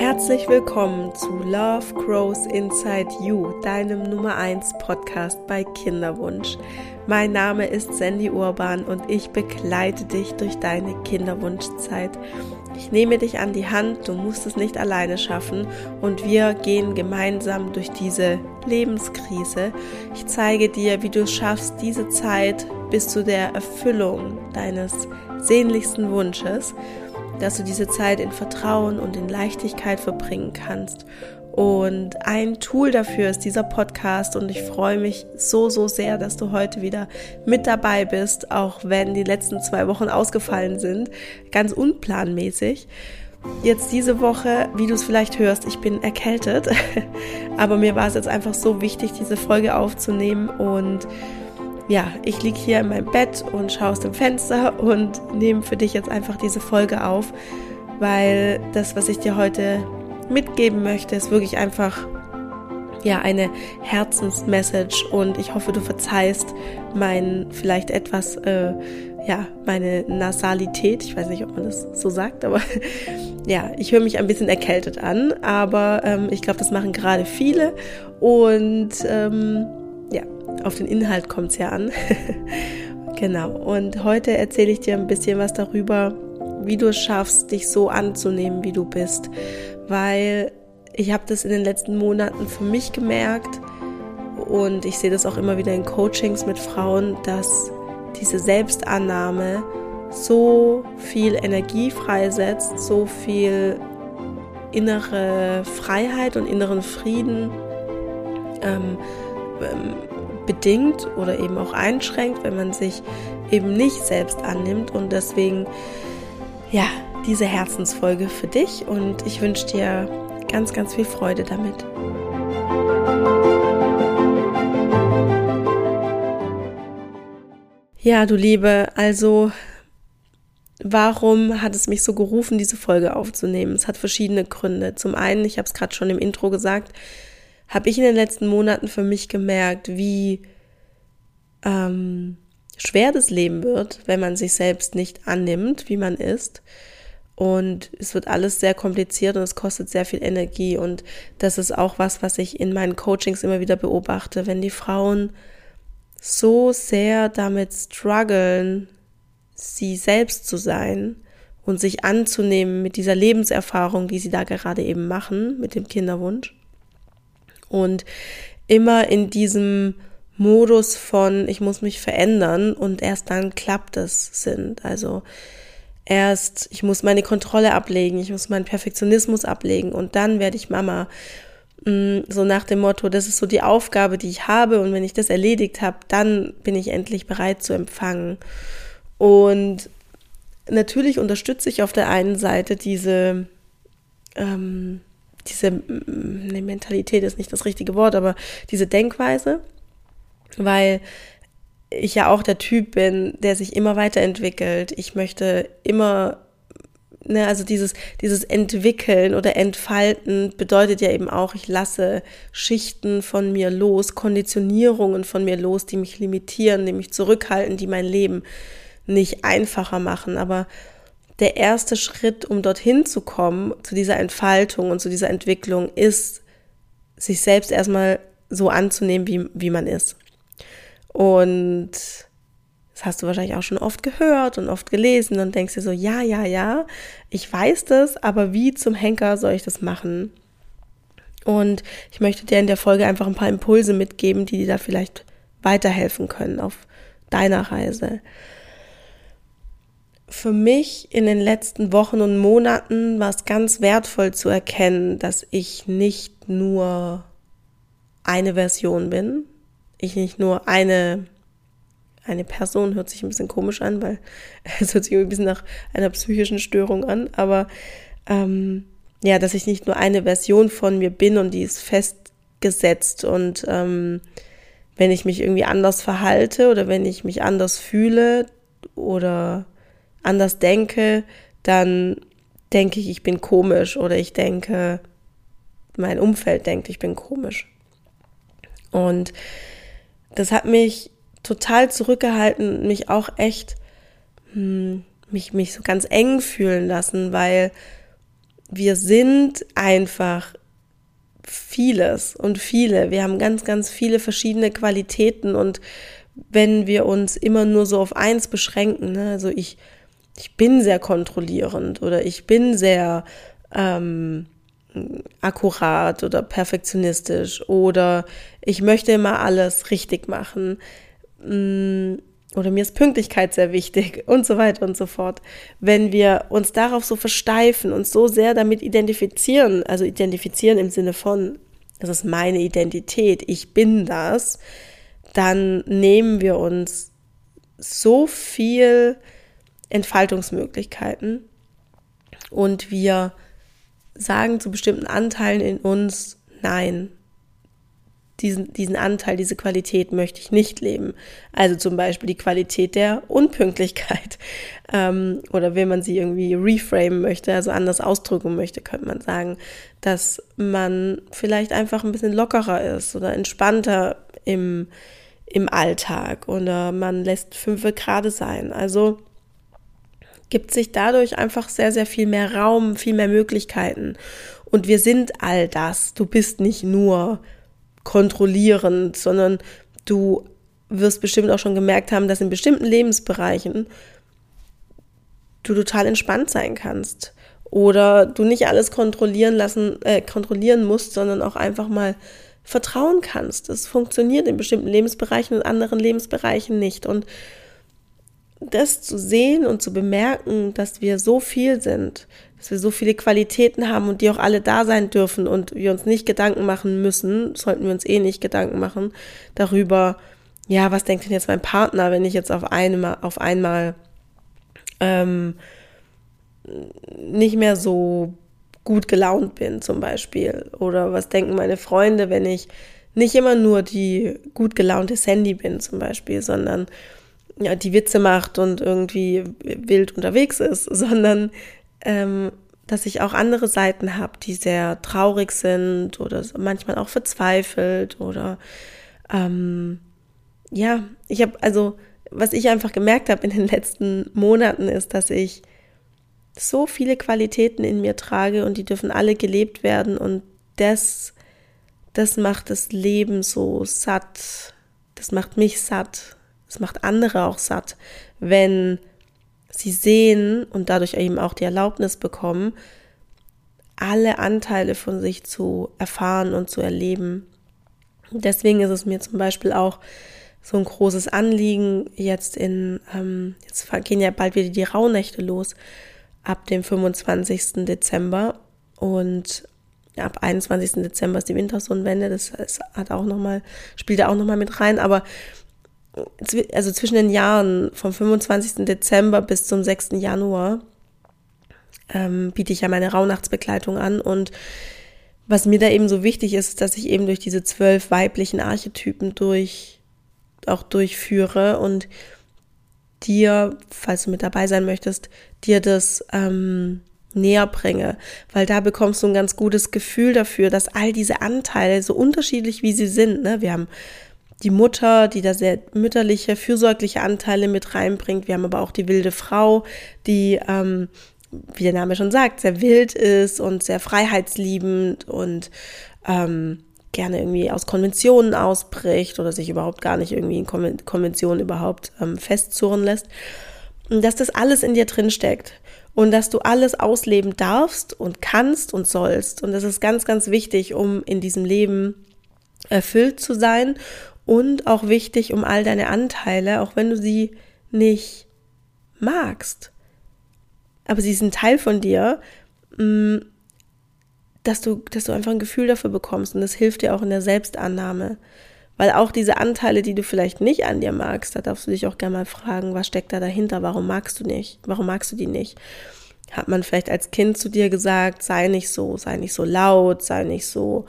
Herzlich willkommen zu Love Grows Inside You, deinem Nummer 1 Podcast bei Kinderwunsch. Mein Name ist Sandy Urban und ich begleite dich durch deine Kinderwunschzeit. Ich nehme dich an die Hand, du musst es nicht alleine schaffen und wir gehen gemeinsam durch diese Lebenskrise. Ich zeige dir, wie du es schaffst, diese Zeit bis zu der Erfüllung deines sehnlichsten Wunsches dass du diese Zeit in Vertrauen und in Leichtigkeit verbringen kannst. Und ein Tool dafür ist dieser Podcast und ich freue mich so, so sehr, dass du heute wieder mit dabei bist, auch wenn die letzten zwei Wochen ausgefallen sind, ganz unplanmäßig. Jetzt diese Woche, wie du es vielleicht hörst, ich bin erkältet, aber mir war es jetzt einfach so wichtig, diese Folge aufzunehmen und ja, ich liege hier in meinem Bett und schaue aus dem Fenster und nehme für dich jetzt einfach diese Folge auf, weil das, was ich dir heute mitgeben möchte, ist wirklich einfach ja eine Herzensmessage. Und ich hoffe, du verzeihst mein vielleicht etwas äh, ja meine Nasalität. Ich weiß nicht, ob man das so sagt, aber ja, ich höre mich ein bisschen erkältet an, aber ähm, ich glaube, das machen gerade viele. Und ähm, auf den Inhalt kommt es ja an. genau. Und heute erzähle ich dir ein bisschen was darüber, wie du es schaffst, dich so anzunehmen, wie du bist. Weil ich habe das in den letzten Monaten für mich gemerkt und ich sehe das auch immer wieder in Coachings mit Frauen, dass diese Selbstannahme so viel Energie freisetzt, so viel innere Freiheit und inneren Frieden ähm, ähm, bedingt oder eben auch einschränkt, wenn man sich eben nicht selbst annimmt. Und deswegen, ja, diese Herzensfolge für dich und ich wünsche dir ganz, ganz viel Freude damit. Ja, du Liebe, also warum hat es mich so gerufen, diese Folge aufzunehmen? Es hat verschiedene Gründe. Zum einen, ich habe es gerade schon im Intro gesagt, habe ich in den letzten Monaten für mich gemerkt, wie ähm, schwer das Leben wird, wenn man sich selbst nicht annimmt, wie man ist. Und es wird alles sehr kompliziert und es kostet sehr viel Energie. Und das ist auch was, was ich in meinen Coachings immer wieder beobachte, wenn die Frauen so sehr damit strugglen, sie selbst zu sein und sich anzunehmen mit dieser Lebenserfahrung, die sie da gerade eben machen, mit dem Kinderwunsch und immer in diesem Modus von, ich muss mich verändern und erst dann klappt es sind. Also erst, ich muss meine Kontrolle ablegen, ich muss meinen Perfektionismus ablegen und dann werde ich Mama. Mm, so nach dem Motto, das ist so die Aufgabe, die ich habe und wenn ich das erledigt habe, dann bin ich endlich bereit zu empfangen. Und natürlich unterstütze ich auf der einen Seite diese ähm, diese ne, Mentalität ist nicht das richtige Wort, aber diese Denkweise, weil ich ja auch der Typ bin, der sich immer weiterentwickelt. Ich möchte immer, ne, also dieses, dieses Entwickeln oder Entfalten bedeutet ja eben auch, ich lasse Schichten von mir los, Konditionierungen von mir los, die mich limitieren, die mich zurückhalten, die mein Leben nicht einfacher machen. Aber der erste Schritt, um dorthin zu kommen, zu dieser Entfaltung und zu dieser Entwicklung, ist, sich selbst erstmal so anzunehmen, wie, wie man ist. Und das hast du wahrscheinlich auch schon oft gehört und oft gelesen und denkst dir so, ja, ja, ja, ich weiß das, aber wie zum Henker soll ich das machen? Und ich möchte dir in der Folge einfach ein paar Impulse mitgeben, die dir da vielleicht weiterhelfen können auf deiner Reise für mich in den letzten Wochen und Monaten war es ganz wertvoll zu erkennen, dass ich nicht nur eine Version bin, ich nicht nur eine eine Person hört sich ein bisschen komisch an, weil es hört sich ein bisschen nach einer psychischen Störung an, aber ähm, ja, dass ich nicht nur eine Version von mir bin und die ist festgesetzt und ähm, wenn ich mich irgendwie anders verhalte oder wenn ich mich anders fühle oder anders denke, dann denke ich, ich bin komisch oder ich denke, mein Umfeld denkt, ich bin komisch. Und das hat mich total zurückgehalten, mich auch echt, hm, mich, mich so ganz eng fühlen lassen, weil wir sind einfach vieles und viele. Wir haben ganz, ganz viele verschiedene Qualitäten und wenn wir uns immer nur so auf eins beschränken, ne? also ich, ich bin sehr kontrollierend oder ich bin sehr ähm, akkurat oder perfektionistisch oder ich möchte immer alles richtig machen mm, oder mir ist Pünktlichkeit sehr wichtig und so weiter und so fort. Wenn wir uns darauf so versteifen und so sehr damit identifizieren, also identifizieren im Sinne von, das ist meine Identität, ich bin das, dann nehmen wir uns so viel Entfaltungsmöglichkeiten und wir sagen zu bestimmten Anteilen in uns Nein. Diesen, diesen Anteil, diese Qualität möchte ich nicht leben. Also zum Beispiel die Qualität der Unpünktlichkeit. Ähm, oder wenn man sie irgendwie reframen möchte, also anders ausdrücken möchte, könnte man sagen, dass man vielleicht einfach ein bisschen lockerer ist oder entspannter im, im Alltag oder man lässt fünf Grad sein. Also gibt sich dadurch einfach sehr, sehr viel mehr Raum, viel mehr Möglichkeiten. Und wir sind all das. Du bist nicht nur kontrollierend, sondern du wirst bestimmt auch schon gemerkt haben, dass in bestimmten Lebensbereichen du total entspannt sein kannst. Oder du nicht alles kontrollieren lassen, äh, kontrollieren musst, sondern auch einfach mal vertrauen kannst. Es funktioniert in bestimmten Lebensbereichen und anderen Lebensbereichen nicht. Und das zu sehen und zu bemerken, dass wir so viel sind, dass wir so viele Qualitäten haben und die auch alle da sein dürfen und wir uns nicht Gedanken machen müssen, sollten wir uns eh nicht Gedanken machen darüber, ja, was denkt denn jetzt mein Partner, wenn ich jetzt auf einmal, auf einmal ähm, nicht mehr so gut gelaunt bin zum Beispiel? Oder was denken meine Freunde, wenn ich nicht immer nur die gut gelaunte Sandy bin zum Beispiel, sondern ja, die Witze macht und irgendwie wild unterwegs ist, sondern ähm, dass ich auch andere Seiten habe, die sehr traurig sind oder manchmal auch verzweifelt oder ähm, ja, ich habe also, was ich einfach gemerkt habe in den letzten Monaten ist, dass ich so viele Qualitäten in mir trage und die dürfen alle gelebt werden und das, das macht das Leben so satt, das macht mich satt es macht andere auch satt, wenn sie sehen und dadurch eben auch die Erlaubnis bekommen, alle Anteile von sich zu erfahren und zu erleben. Deswegen ist es mir zum Beispiel auch so ein großes Anliegen, jetzt in, ähm, jetzt gehen ja bald wieder die Rauhnächte los, ab dem 25. Dezember und ab 21. Dezember ist die Wintersonnenwende, das, hat auch noch mal, spielt da auch nochmal mit rein, aber also zwischen den Jahren vom 25. Dezember bis zum 6. Januar ähm, biete ich ja meine Rauhnachtsbegleitung an und was mir da eben so wichtig ist, dass ich eben durch diese zwölf weiblichen Archetypen durch auch durchführe und dir, falls du mit dabei sein möchtest, dir das ähm, näher bringe, weil da bekommst du ein ganz gutes Gefühl dafür, dass all diese Anteile, so unterschiedlich wie sie sind, ne, wir haben die Mutter, die da sehr mütterliche, fürsorgliche Anteile mit reinbringt. Wir haben aber auch die wilde Frau, die, ähm, wie der Name schon sagt, sehr wild ist und sehr freiheitsliebend und ähm, gerne irgendwie aus Konventionen ausbricht oder sich überhaupt gar nicht irgendwie in Konventionen überhaupt ähm, festzurren lässt. Und dass das alles in dir drin steckt und dass du alles ausleben darfst und kannst und sollst. Und das ist ganz, ganz wichtig, um in diesem Leben erfüllt zu sein und auch wichtig um all deine Anteile, auch wenn du sie nicht magst. Aber sie sind Teil von dir, mm, dass du, dass du einfach ein Gefühl dafür bekommst und das hilft dir auch in der Selbstannahme. Weil auch diese Anteile, die du vielleicht nicht an dir magst, da darfst du dich auch gerne mal fragen, was steckt da dahinter? Warum magst du nicht? Warum magst du die nicht? Hat man vielleicht als Kind zu dir gesagt, sei nicht so, sei nicht so laut, sei nicht so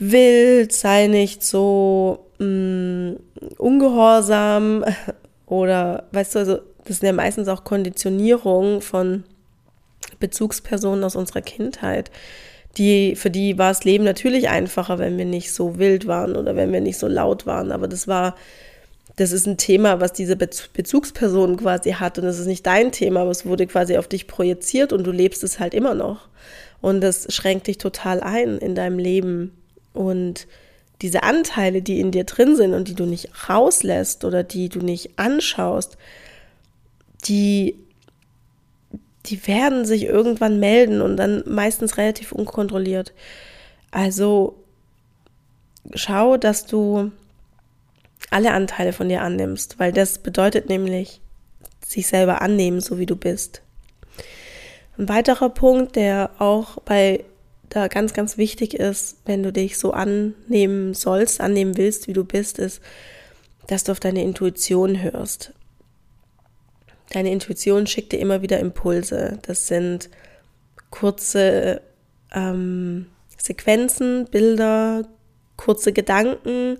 wild, sei nicht so mh, mm, ungehorsam oder weißt du, also das sind ja meistens auch Konditionierungen von Bezugspersonen aus unserer Kindheit. Die, für die war das Leben natürlich einfacher, wenn wir nicht so wild waren oder wenn wir nicht so laut waren. Aber das war das ist ein Thema, was diese Bezugsperson quasi hat und es ist nicht dein Thema, aber es wurde quasi auf dich projiziert und du lebst es halt immer noch. Und das schränkt dich total ein in deinem Leben. Und diese Anteile, die in dir drin sind und die du nicht rauslässt oder die du nicht anschaust, die, die werden sich irgendwann melden und dann meistens relativ unkontrolliert. Also schau, dass du alle Anteile von dir annimmst, weil das bedeutet nämlich sich selber annehmen, so wie du bist. Ein weiterer Punkt, der auch bei da ganz, ganz wichtig ist, wenn du dich so annehmen sollst, annehmen willst, wie du bist, ist, dass du auf deine Intuition hörst. Deine Intuition schickt dir immer wieder Impulse. Das sind kurze ähm, Sequenzen, Bilder, kurze Gedanken,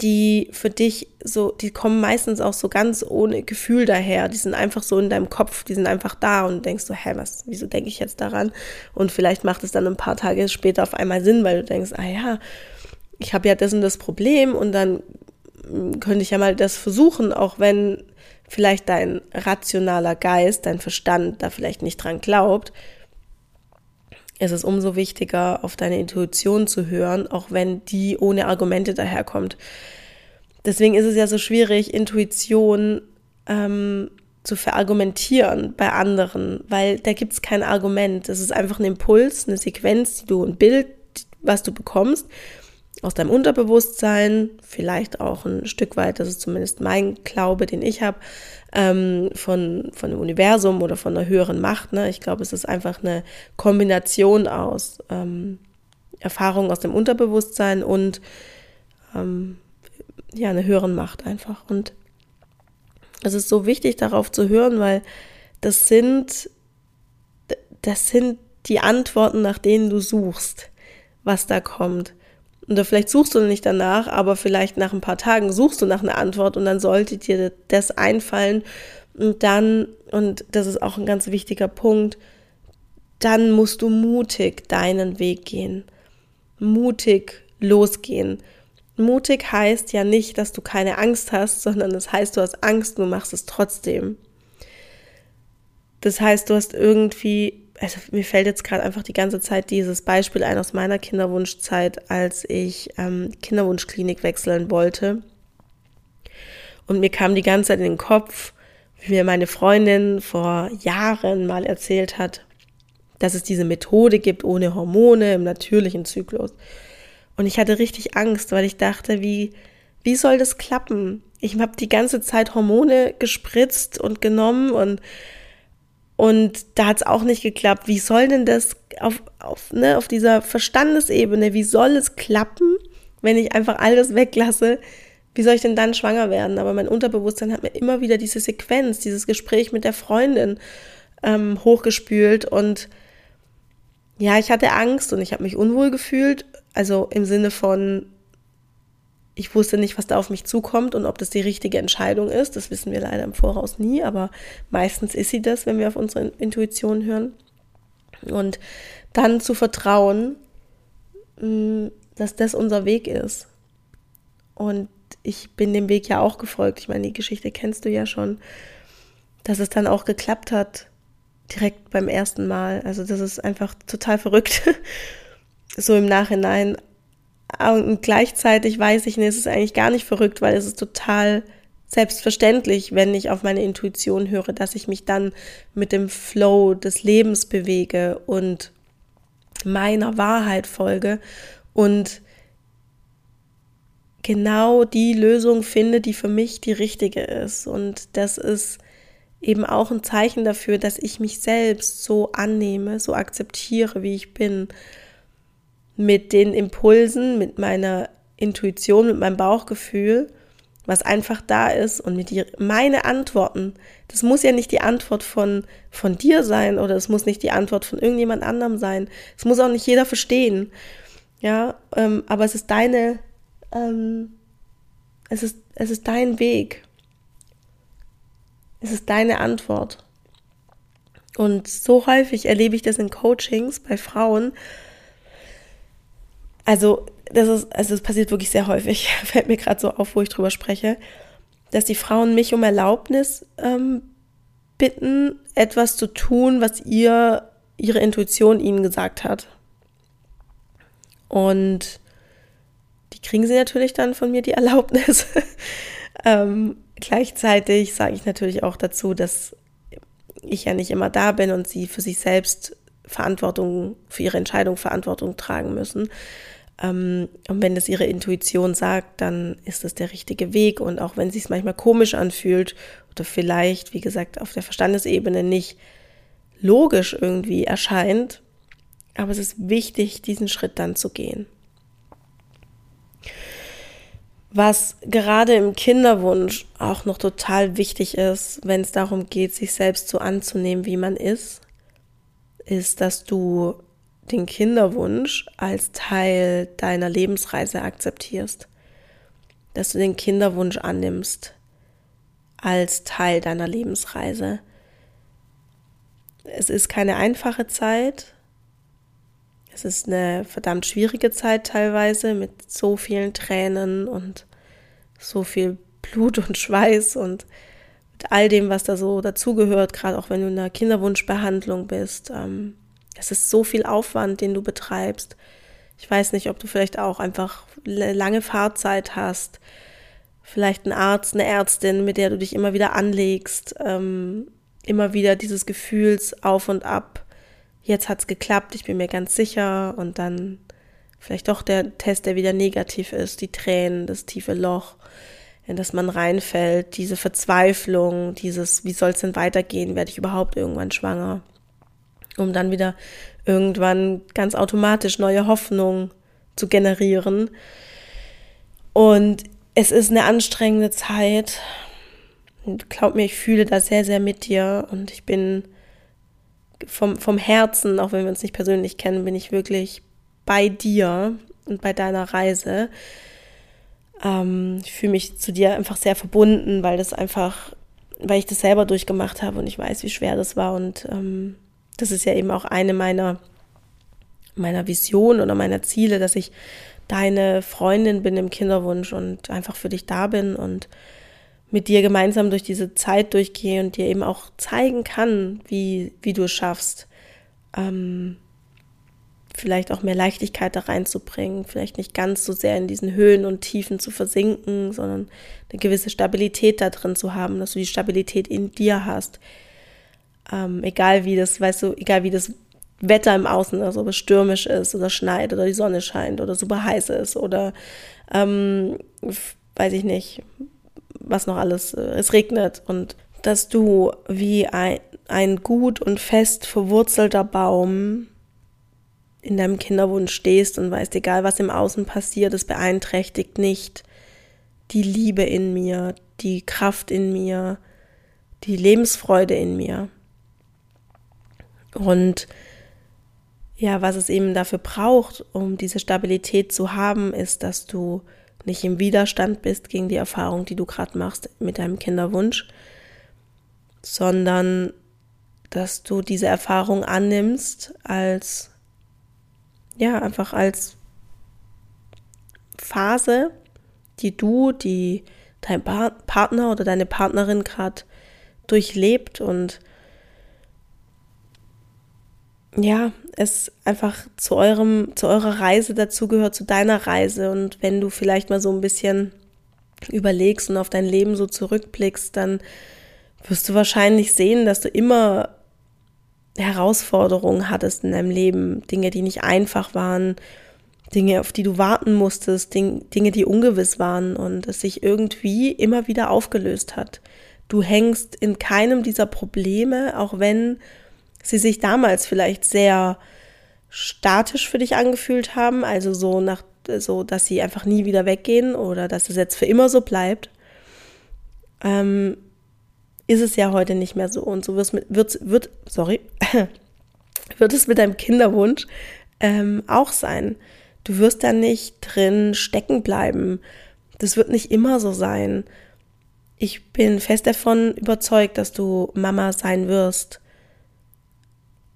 die für dich so, die kommen meistens auch so ganz ohne Gefühl daher. Die sind einfach so in deinem Kopf, die sind einfach da und denkst so, hä, was, wieso denke ich jetzt daran? Und vielleicht macht es dann ein paar Tage später auf einmal Sinn, weil du denkst, ah ja, ich habe ja das und das Problem und dann hm, könnte ich ja mal das versuchen, auch wenn vielleicht dein rationaler Geist, dein Verstand da vielleicht nicht dran glaubt ist es umso wichtiger, auf deine Intuition zu hören, auch wenn die ohne Argumente daherkommt. Deswegen ist es ja so schwierig, Intuition ähm, zu verargumentieren bei anderen, weil da gibt es kein Argument. Es ist einfach ein Impuls, eine Sequenz, die du, ein Bild, was du bekommst aus deinem Unterbewusstsein, vielleicht auch ein Stück weit, das ist zumindest mein Glaube, den ich habe, ähm, von, von dem Universum oder von einer höheren Macht. Ne? Ich glaube, es ist einfach eine Kombination aus ähm, Erfahrungen aus dem Unterbewusstsein und ähm, ja, einer höheren Macht einfach. Und es ist so wichtig, darauf zu hören, weil das sind, das sind die Antworten, nach denen du suchst, was da kommt. Oder vielleicht suchst du nicht danach, aber vielleicht nach ein paar Tagen suchst du nach einer Antwort und dann sollte dir das einfallen. Und dann, und das ist auch ein ganz wichtiger Punkt, dann musst du mutig deinen Weg gehen. Mutig losgehen. Mutig heißt ja nicht, dass du keine Angst hast, sondern das heißt, du hast Angst, du machst es trotzdem. Das heißt, du hast irgendwie also mir fällt jetzt gerade einfach die ganze Zeit dieses Beispiel ein aus meiner Kinderwunschzeit, als ich ähm, Kinderwunschklinik wechseln wollte. Und mir kam die ganze Zeit in den Kopf, wie mir meine Freundin vor Jahren mal erzählt hat, dass es diese Methode gibt ohne Hormone im natürlichen Zyklus. Und ich hatte richtig Angst, weil ich dachte, wie, wie soll das klappen? Ich habe die ganze Zeit Hormone gespritzt und genommen und und da hat es auch nicht geklappt. Wie soll denn das auf, auf, ne, auf dieser Verstandesebene, wie soll es klappen, wenn ich einfach alles weglasse? Wie soll ich denn dann schwanger werden? Aber mein Unterbewusstsein hat mir immer wieder diese Sequenz, dieses Gespräch mit der Freundin ähm, hochgespült. Und ja, ich hatte Angst und ich habe mich unwohl gefühlt. Also im Sinne von, ich wusste nicht, was da auf mich zukommt und ob das die richtige Entscheidung ist. Das wissen wir leider im Voraus nie, aber meistens ist sie das, wenn wir auf unsere Intuition hören. Und dann zu vertrauen, mm, dass das unser Weg ist. Und ich bin dem Weg ja auch gefolgt. Ich meine, die Geschichte kennst du ja schon, dass es dann auch geklappt hat, direkt beim ersten Mal. Also das ist einfach total verrückt, so im Nachhinein. Und gleichzeitig weiß ich, nee, es ist eigentlich gar nicht verrückt, weil es ist total selbstverständlich, wenn ich auf meine Intuition höre, dass ich mich dann mit dem Flow des Lebens bewege und meiner Wahrheit folge und genau die Lösung finde, die für mich die richtige ist. Und das ist eben auch ein Zeichen dafür, dass ich mich selbst so annehme, so akzeptiere, wie ich bin mit den Impulsen, mit meiner Intuition, mit meinem Bauchgefühl, was einfach da ist und mit die, meine Antworten. Das muss ja nicht die Antwort von, von dir sein oder es muss nicht die Antwort von irgendjemand anderem sein. Es muss auch nicht jeder verstehen. Ja, ähm, aber es ist deine, ähm, es ist, es ist dein Weg. Es ist deine Antwort. Und so häufig erlebe ich das in Coachings bei Frauen, also das ist, also es passiert wirklich sehr häufig, fällt mir gerade so auf, wo ich drüber spreche, dass die Frauen mich um Erlaubnis ähm, bitten, etwas zu tun, was ihr ihre Intuition ihnen gesagt hat. Und die kriegen sie natürlich dann von mir die Erlaubnis. ähm, gleichzeitig sage ich natürlich auch dazu, dass ich ja nicht immer da bin und sie für sich selbst Verantwortung, für ihre Entscheidung Verantwortung tragen müssen. Ähm, und wenn das ihre Intuition sagt, dann ist das der richtige Weg. Und auch wenn es sich manchmal komisch anfühlt oder vielleicht, wie gesagt, auf der Verstandesebene nicht logisch irgendwie erscheint, aber es ist wichtig, diesen Schritt dann zu gehen. Was gerade im Kinderwunsch auch noch total wichtig ist, wenn es darum geht, sich selbst so anzunehmen, wie man ist, ist, dass du den Kinderwunsch als Teil deiner Lebensreise akzeptierst. Dass du den Kinderwunsch annimmst als Teil deiner Lebensreise. Es ist keine einfache Zeit. Es ist eine verdammt schwierige Zeit teilweise mit so vielen Tränen und so viel Blut und Schweiß und mit all dem, was da so dazugehört, gerade auch wenn du in einer Kinderwunschbehandlung bist. Ähm, es ist so viel Aufwand, den du betreibst. Ich weiß nicht, ob du vielleicht auch einfach lange Fahrzeit hast, vielleicht einen Arzt, eine Ärztin, mit der du dich immer wieder anlegst, ähm, immer wieder dieses Gefühls auf und ab. Jetzt hat's geklappt, ich bin mir ganz sicher und dann vielleicht doch der Test, der wieder negativ ist, die Tränen, das tiefe Loch, in das man reinfällt, diese Verzweiflung, dieses, wie soll es denn weitergehen, werde ich überhaupt irgendwann schwanger? Um dann wieder irgendwann ganz automatisch neue Hoffnung zu generieren. Und es ist eine anstrengende Zeit. Und glaub mir, ich fühle da sehr, sehr mit dir und ich bin vom, vom Herzen, auch wenn wir uns nicht persönlich kennen, bin ich wirklich bei dir und bei deiner Reise. Ähm, ich fühle mich zu dir einfach sehr verbunden, weil das einfach, weil ich das selber durchgemacht habe und ich weiß, wie schwer das war und ähm, das ist ja eben auch eine meiner, meiner Visionen oder meiner Ziele, dass ich deine Freundin bin im Kinderwunsch und einfach für dich da bin und mit dir gemeinsam durch diese Zeit durchgehe und dir eben auch zeigen kann, wie, wie du es schaffst, ähm, vielleicht auch mehr Leichtigkeit da reinzubringen, vielleicht nicht ganz so sehr in diesen Höhen und Tiefen zu versinken, sondern eine gewisse Stabilität da drin zu haben, dass du die Stabilität in dir hast, ähm, egal wie das, weißt du, egal wie das Wetter im Außen ist, ob es stürmisch ist oder schneit oder die Sonne scheint oder super heiß ist oder ähm, weiß ich nicht, was noch alles, äh, es regnet und dass du wie ein, ein gut und fest verwurzelter Baum in deinem Kinderwunsch stehst und weißt, egal was im Außen passiert, es beeinträchtigt nicht die Liebe in mir, die Kraft in mir, die Lebensfreude in mir. Und ja, was es eben dafür braucht, um diese Stabilität zu haben, ist, dass du nicht im Widerstand bist gegen die Erfahrung, die du gerade machst mit deinem Kinderwunsch, sondern dass du diese Erfahrung annimmst als, ja, einfach als Phase, die du, die dein Partner oder deine Partnerin gerade durchlebt und ja, es einfach zu eurem, zu eurer Reise dazugehört, zu deiner Reise. Und wenn du vielleicht mal so ein bisschen überlegst und auf dein Leben so zurückblickst, dann wirst du wahrscheinlich sehen, dass du immer Herausforderungen hattest in deinem Leben, Dinge, die nicht einfach waren, Dinge, auf die du warten musstest, Dinge, die ungewiss waren und es sich irgendwie immer wieder aufgelöst hat. Du hängst in keinem dieser Probleme, auch wenn sie sich damals vielleicht sehr statisch für dich angefühlt haben, also so nach so, dass sie einfach nie wieder weggehen oder dass es jetzt für immer so bleibt, ähm, ist es ja heute nicht mehr so. Und so wird, wird, wird sorry, wird es mit deinem Kinderwunsch ähm, auch sein. Du wirst da nicht drin stecken bleiben. Das wird nicht immer so sein. Ich bin fest davon überzeugt, dass du Mama sein wirst.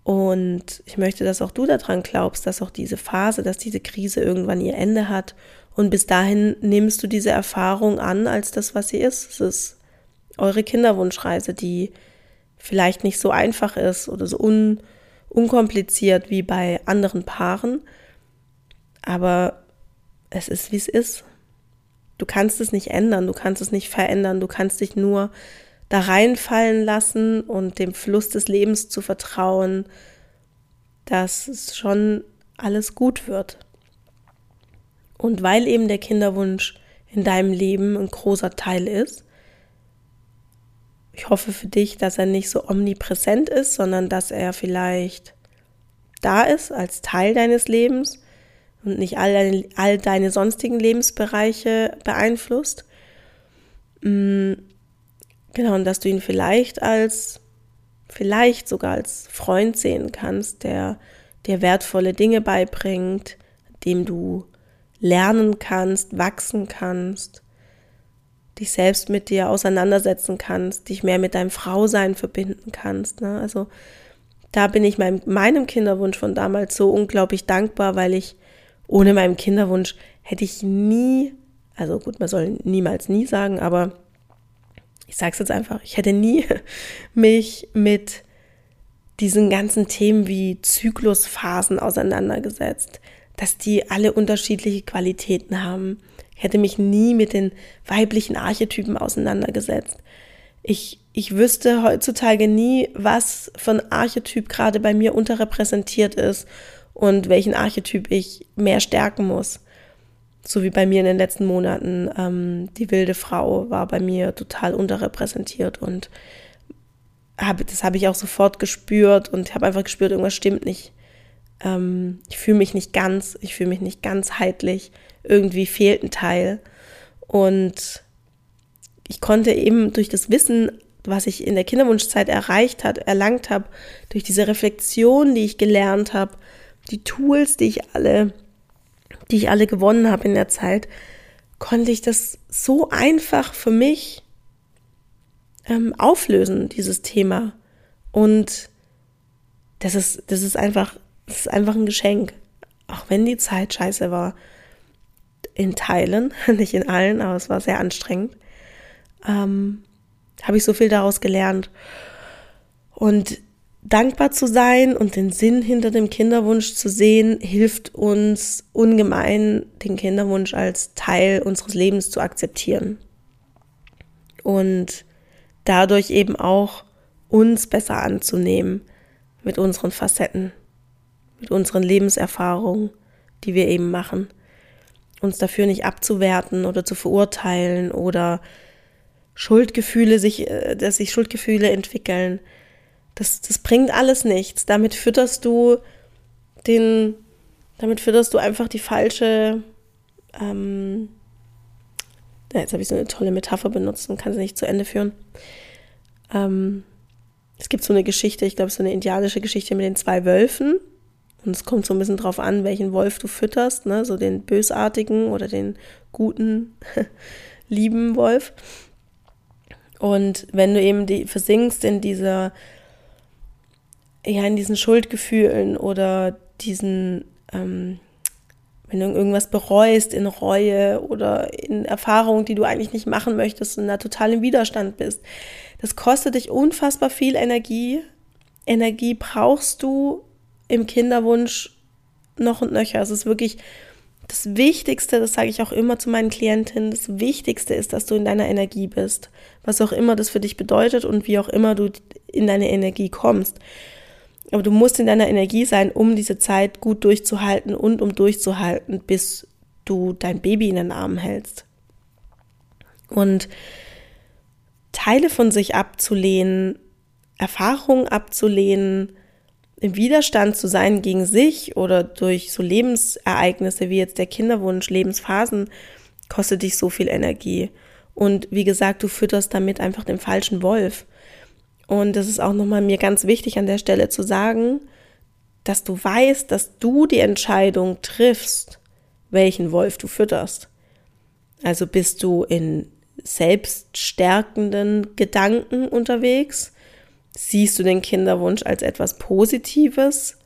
Und ich möchte, dass auch du daran glaubst, dass auch diese Phase, dass diese Krise irgendwann ihr Ende hat. Und bis dahin nimmst du diese Erfahrung an als das, was sie ist. Es ist eure Kinderwunschreise, die vielleicht nicht so einfach ist oder so un, unkompliziert wie bei anderen Paaren. Aber es ist, wie es ist. Du kannst es nicht ändern, du kannst es nicht verändern, du kannst dich nur da reinfallen lassen und dem Fluss des Lebens zu vertrauen, dass es schon alles gut wird. Und weil eben der Kinderwunsch in deinem Leben ein großer Teil ist, ich hoffe für dich, dass er nicht so omnipräsent ist, sondern dass er vielleicht da ist als Teil deines Lebens und nicht all deine, all deine sonstigen Lebensbereiche beeinflusst. Mm, genau, und dass du ihn vielleicht als, vielleicht sogar als Freund sehen kannst, der dir wertvolle Dinge beibringt, dem du lernen kannst, wachsen kannst dich selbst mit dir auseinandersetzen kannst, dich mehr mit deinem Frausein verbinden kannst. Ne? Also da bin ich meinem, meinem Kinderwunsch von damals so unglaublich dankbar, weil ich ohne meinen Kinderwunsch hätte ich nie, also gut, man soll niemals nie sagen, aber ich sage es jetzt einfach, ich hätte nie mich mit diesen ganzen Themen wie Zyklusphasen auseinandergesetzt, dass die alle unterschiedliche Qualitäten haben, ich hätte mich nie mit den weiblichen Archetypen auseinandergesetzt. Ich, ich wüsste heutzutage nie, was von Archetyp gerade bei mir unterrepräsentiert ist und welchen Archetyp ich mehr stärken muss. So wie bei mir in den letzten Monaten. Ähm, die wilde Frau war bei mir total unterrepräsentiert und hab, das habe ich auch sofort gespürt und habe einfach gespürt, irgendwas stimmt nicht. Ähm, ich fühle mich nicht ganz, ich fühle mich nicht ganzheitlich irgendwie fehlt ein Teil. Und ich konnte eben durch das Wissen, was ich in der Kinderwunschzeit erreicht hat, erlangt habe, durch diese Reflexion, die ich gelernt habe, die Tools, die ich alle, die ich alle gewonnen habe in der Zeit, konnte ich das so einfach für mich ähm, auflösen, dieses Thema. Und das ist, das ist einfach, das ist einfach ein Geschenk. Auch wenn die Zeit scheiße war in Teilen, nicht in allen, aber es war sehr anstrengend, ähm, habe ich so viel daraus gelernt. Und dankbar zu sein und den Sinn hinter dem Kinderwunsch zu sehen, hilft uns ungemein, den Kinderwunsch als Teil unseres Lebens zu akzeptieren. Und dadurch eben auch uns besser anzunehmen mit unseren Facetten, mit unseren Lebenserfahrungen, die wir eben machen uns dafür nicht abzuwerten oder zu verurteilen oder Schuldgefühle sich, äh, dass sich Schuldgefühle entwickeln. Das, das bringt alles nichts. Damit fütterst du den, damit fütterst du einfach die falsche, ähm, ja, jetzt habe ich so eine tolle Metapher benutzt und kann sie nicht zu Ende führen. Ähm, es gibt so eine Geschichte, ich glaube, so eine indianische Geschichte mit den zwei Wölfen. Und es kommt so ein bisschen drauf an, welchen Wolf du fütterst, ne? so den bösartigen oder den guten, lieben Wolf. Und wenn du eben die, versinkst in dieser, ja, in diesen Schuldgefühlen oder diesen, ähm, wenn du irgendwas bereust in Reue oder in Erfahrungen, die du eigentlich nicht machen möchtest und da total im Widerstand bist, das kostet dich unfassbar viel Energie. Energie brauchst du, im Kinderwunsch noch und nöcher. Es ist wirklich das Wichtigste, das sage ich auch immer zu meinen Klientinnen, das Wichtigste ist, dass du in deiner Energie bist. Was auch immer das für dich bedeutet und wie auch immer du in deine Energie kommst. Aber du musst in deiner Energie sein, um diese Zeit gut durchzuhalten und um durchzuhalten, bis du dein Baby in den Armen hältst. Und Teile von sich abzulehnen, Erfahrungen abzulehnen, im Widerstand zu sein gegen sich oder durch so Lebensereignisse wie jetzt der Kinderwunsch, Lebensphasen, kostet dich so viel Energie. Und wie gesagt, du fütterst damit einfach den falschen Wolf. Und das ist auch nochmal mir ganz wichtig an der Stelle zu sagen, dass du weißt, dass du die Entscheidung triffst, welchen Wolf du fütterst. Also bist du in selbststärkenden Gedanken unterwegs, Siehst du den Kinderwunsch als etwas Positives?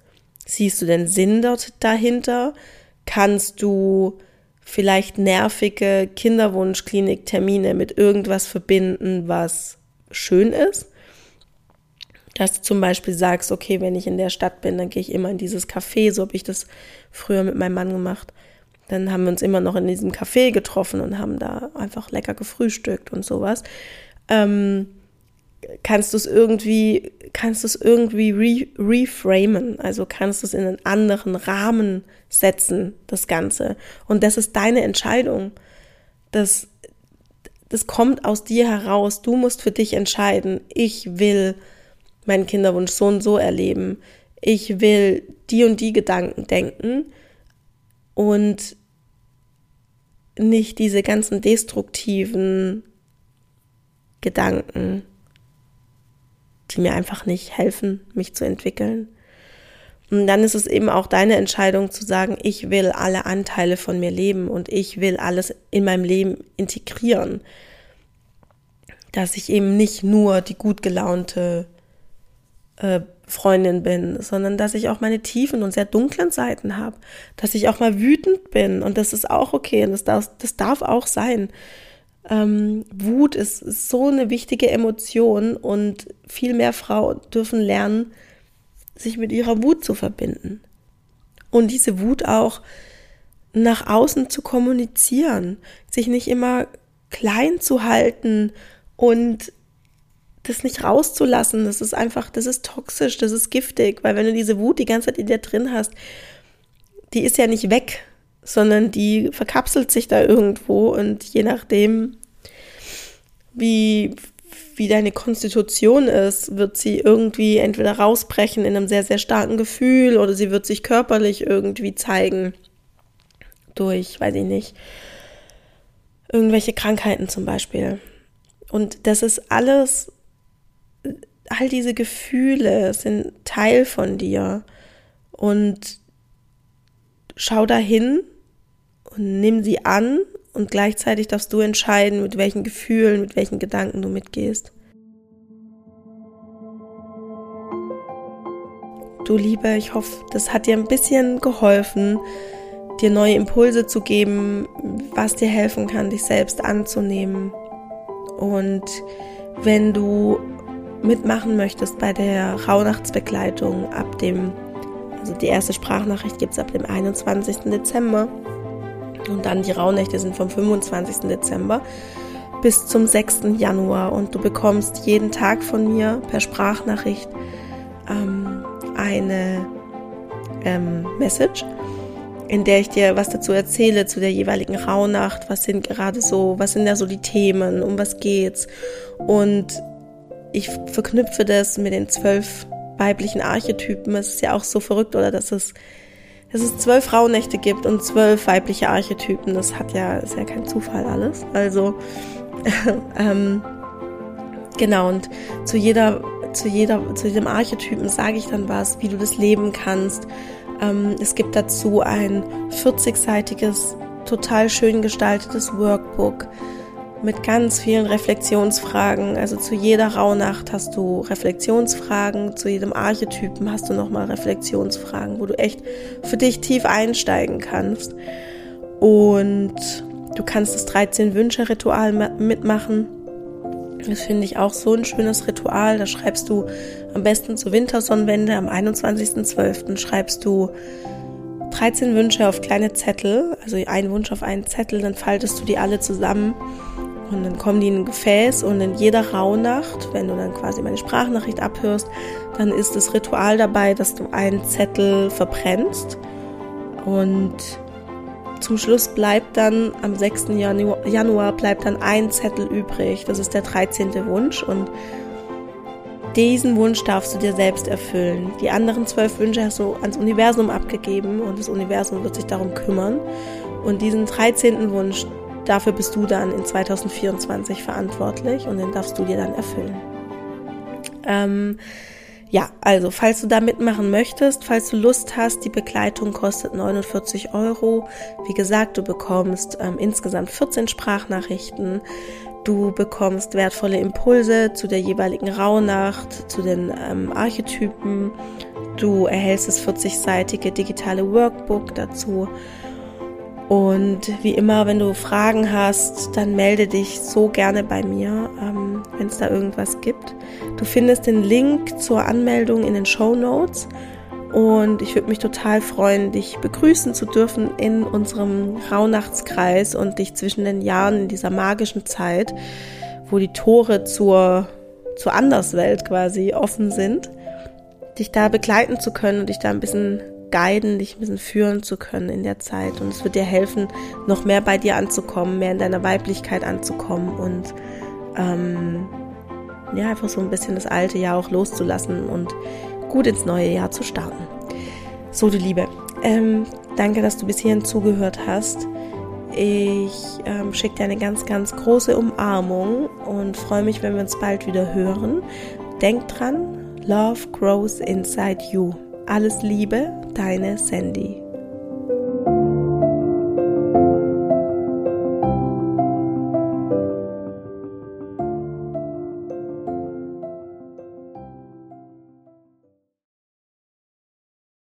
Siehst du den Sinn dort dahinter? Kannst du vielleicht nervige Kinderwunschkliniktermine mit irgendwas verbinden, was schön ist? Dass du zum Beispiel sagst, okay, wenn ich in der Stadt bin, dann gehe ich immer in dieses Café, so habe ich das früher mit meinem Mann gemacht. Dann haben wir uns immer noch in diesem Café getroffen und haben da einfach lecker gefrühstückt und sowas. Ähm, kannst du es irgendwie, kannst du es irgendwie re reframen, also kannst du es in einen anderen Rahmen setzen, das Ganze. Und das ist deine Entscheidung. Das, das kommt aus dir heraus. Du musst für dich entscheiden, ich will meinen Kinderwunsch so und so erleben. Ich will die und die Gedanken denken und nicht diese ganzen destruktiven Gedanken die mir einfach nicht helfen, mich zu entwickeln. Und dann ist es eben auch deine Entscheidung zu sagen, ich will alle Anteile von mir leben und ich will alles in meinem Leben integrieren. Dass ich eben nicht nur die gut gelaunte äh, Freundin bin, sondern dass ich auch meine tiefen und sehr dunklen Seiten habe. Dass ich auch mal wütend bin und das ist auch okay und das darf, das darf auch sein. Ähm, Wut ist, ist so eine wichtige Emotion und viel mehr Frauen dürfen lernen, sich mit ihrer Wut zu verbinden. Und diese Wut auch nach außen zu kommunizieren, sich nicht immer klein zu halten und das nicht rauszulassen. Das ist einfach, das ist toxisch, das ist giftig, weil wenn du diese Wut die ganze Zeit in dir drin hast, die ist ja nicht weg, sondern die verkapselt sich da irgendwo und je nachdem, wie, wie deine Konstitution ist, wird sie irgendwie entweder rausbrechen in einem sehr, sehr starken Gefühl oder sie wird sich körperlich irgendwie zeigen durch, weiß ich nicht, irgendwelche Krankheiten zum Beispiel. Und das ist alles, all diese Gefühle sind Teil von dir. Und schau dahin und nimm sie an und gleichzeitig darfst du entscheiden, mit welchen Gefühlen, mit welchen Gedanken du mitgehst. Du Liebe, ich hoffe, das hat dir ein bisschen geholfen, dir neue Impulse zu geben, was dir helfen kann, dich selbst anzunehmen. Und wenn du mitmachen möchtest bei der Rauhnachtsbegleitung ab dem, also die erste Sprachnachricht gibt es ab dem 21. Dezember, und dann die Rauhnächte sind vom 25. Dezember bis zum 6. Januar. Und du bekommst jeden Tag von mir per Sprachnachricht ähm, eine ähm, Message, in der ich dir was dazu erzähle zu der jeweiligen Rauhnacht. Was sind gerade so, was sind da so die Themen, um was geht's? Und ich verknüpfe das mit den zwölf weiblichen Archetypen. Es ist ja auch so verrückt, oder dass es dass es zwölf Frauennächte gibt und zwölf weibliche Archetypen. Das hat ja, ist ja kein Zufall alles. Also, ähm, genau, und zu jeder, zu jeder, zu jedem Archetypen sage ich dann was, wie du das leben kannst. Ähm, es gibt dazu ein 40-seitiges, total schön gestaltetes Workbook mit ganz vielen Reflexionsfragen. Also zu jeder Rauhnacht hast du Reflexionsfragen, zu jedem Archetypen hast du nochmal Reflexionsfragen, wo du echt für dich tief einsteigen kannst. Und du kannst das 13-Wünsche-Ritual mitmachen. Das finde ich auch so ein schönes Ritual. Da schreibst du am besten zur Wintersonnenwende am 21.12. schreibst du 13 Wünsche auf kleine Zettel, also ein Wunsch auf einen Zettel, dann faltest du die alle zusammen und dann kommen die in ein Gefäß und in jeder Rauhnacht, wenn du dann quasi meine Sprachnachricht abhörst, dann ist das Ritual dabei, dass du einen Zettel verbrennst. Und zum Schluss bleibt dann am 6. Januar bleibt dann ein Zettel übrig. Das ist der 13. Wunsch und diesen Wunsch darfst du dir selbst erfüllen. Die anderen zwölf Wünsche hast du ans Universum abgegeben und das Universum wird sich darum kümmern. Und diesen 13. Wunsch, Dafür bist du dann in 2024 verantwortlich und den darfst du dir dann erfüllen. Ähm, ja, also falls du da mitmachen möchtest, falls du Lust hast, die Begleitung kostet 49 Euro. Wie gesagt, du bekommst ähm, insgesamt 14 Sprachnachrichten. Du bekommst wertvolle Impulse zu der jeweiligen Rauhnacht, zu den ähm, Archetypen. Du erhältst das 40-seitige digitale Workbook dazu. Und wie immer, wenn du Fragen hast, dann melde dich so gerne bei mir, ähm, wenn es da irgendwas gibt. Du findest den Link zur Anmeldung in den Show Notes. Und ich würde mich total freuen, dich begrüßen zu dürfen in unserem Rauhnachtskreis und dich zwischen den Jahren in dieser magischen Zeit, wo die Tore zur, zur Anderswelt quasi offen sind, dich da begleiten zu können und dich da ein bisschen guiden, dich ein bisschen führen zu können in der Zeit. Und es wird dir helfen, noch mehr bei dir anzukommen, mehr in deiner Weiblichkeit anzukommen und ähm, ja, einfach so ein bisschen das alte Jahr auch loszulassen und gut ins neue Jahr zu starten. So, du Liebe, ähm, danke, dass du bis hierhin zugehört hast. Ich ähm, schicke dir eine ganz, ganz große Umarmung und freue mich, wenn wir uns bald wieder hören. Denk dran, Love grows inside you. Alles Liebe, deine Sandy.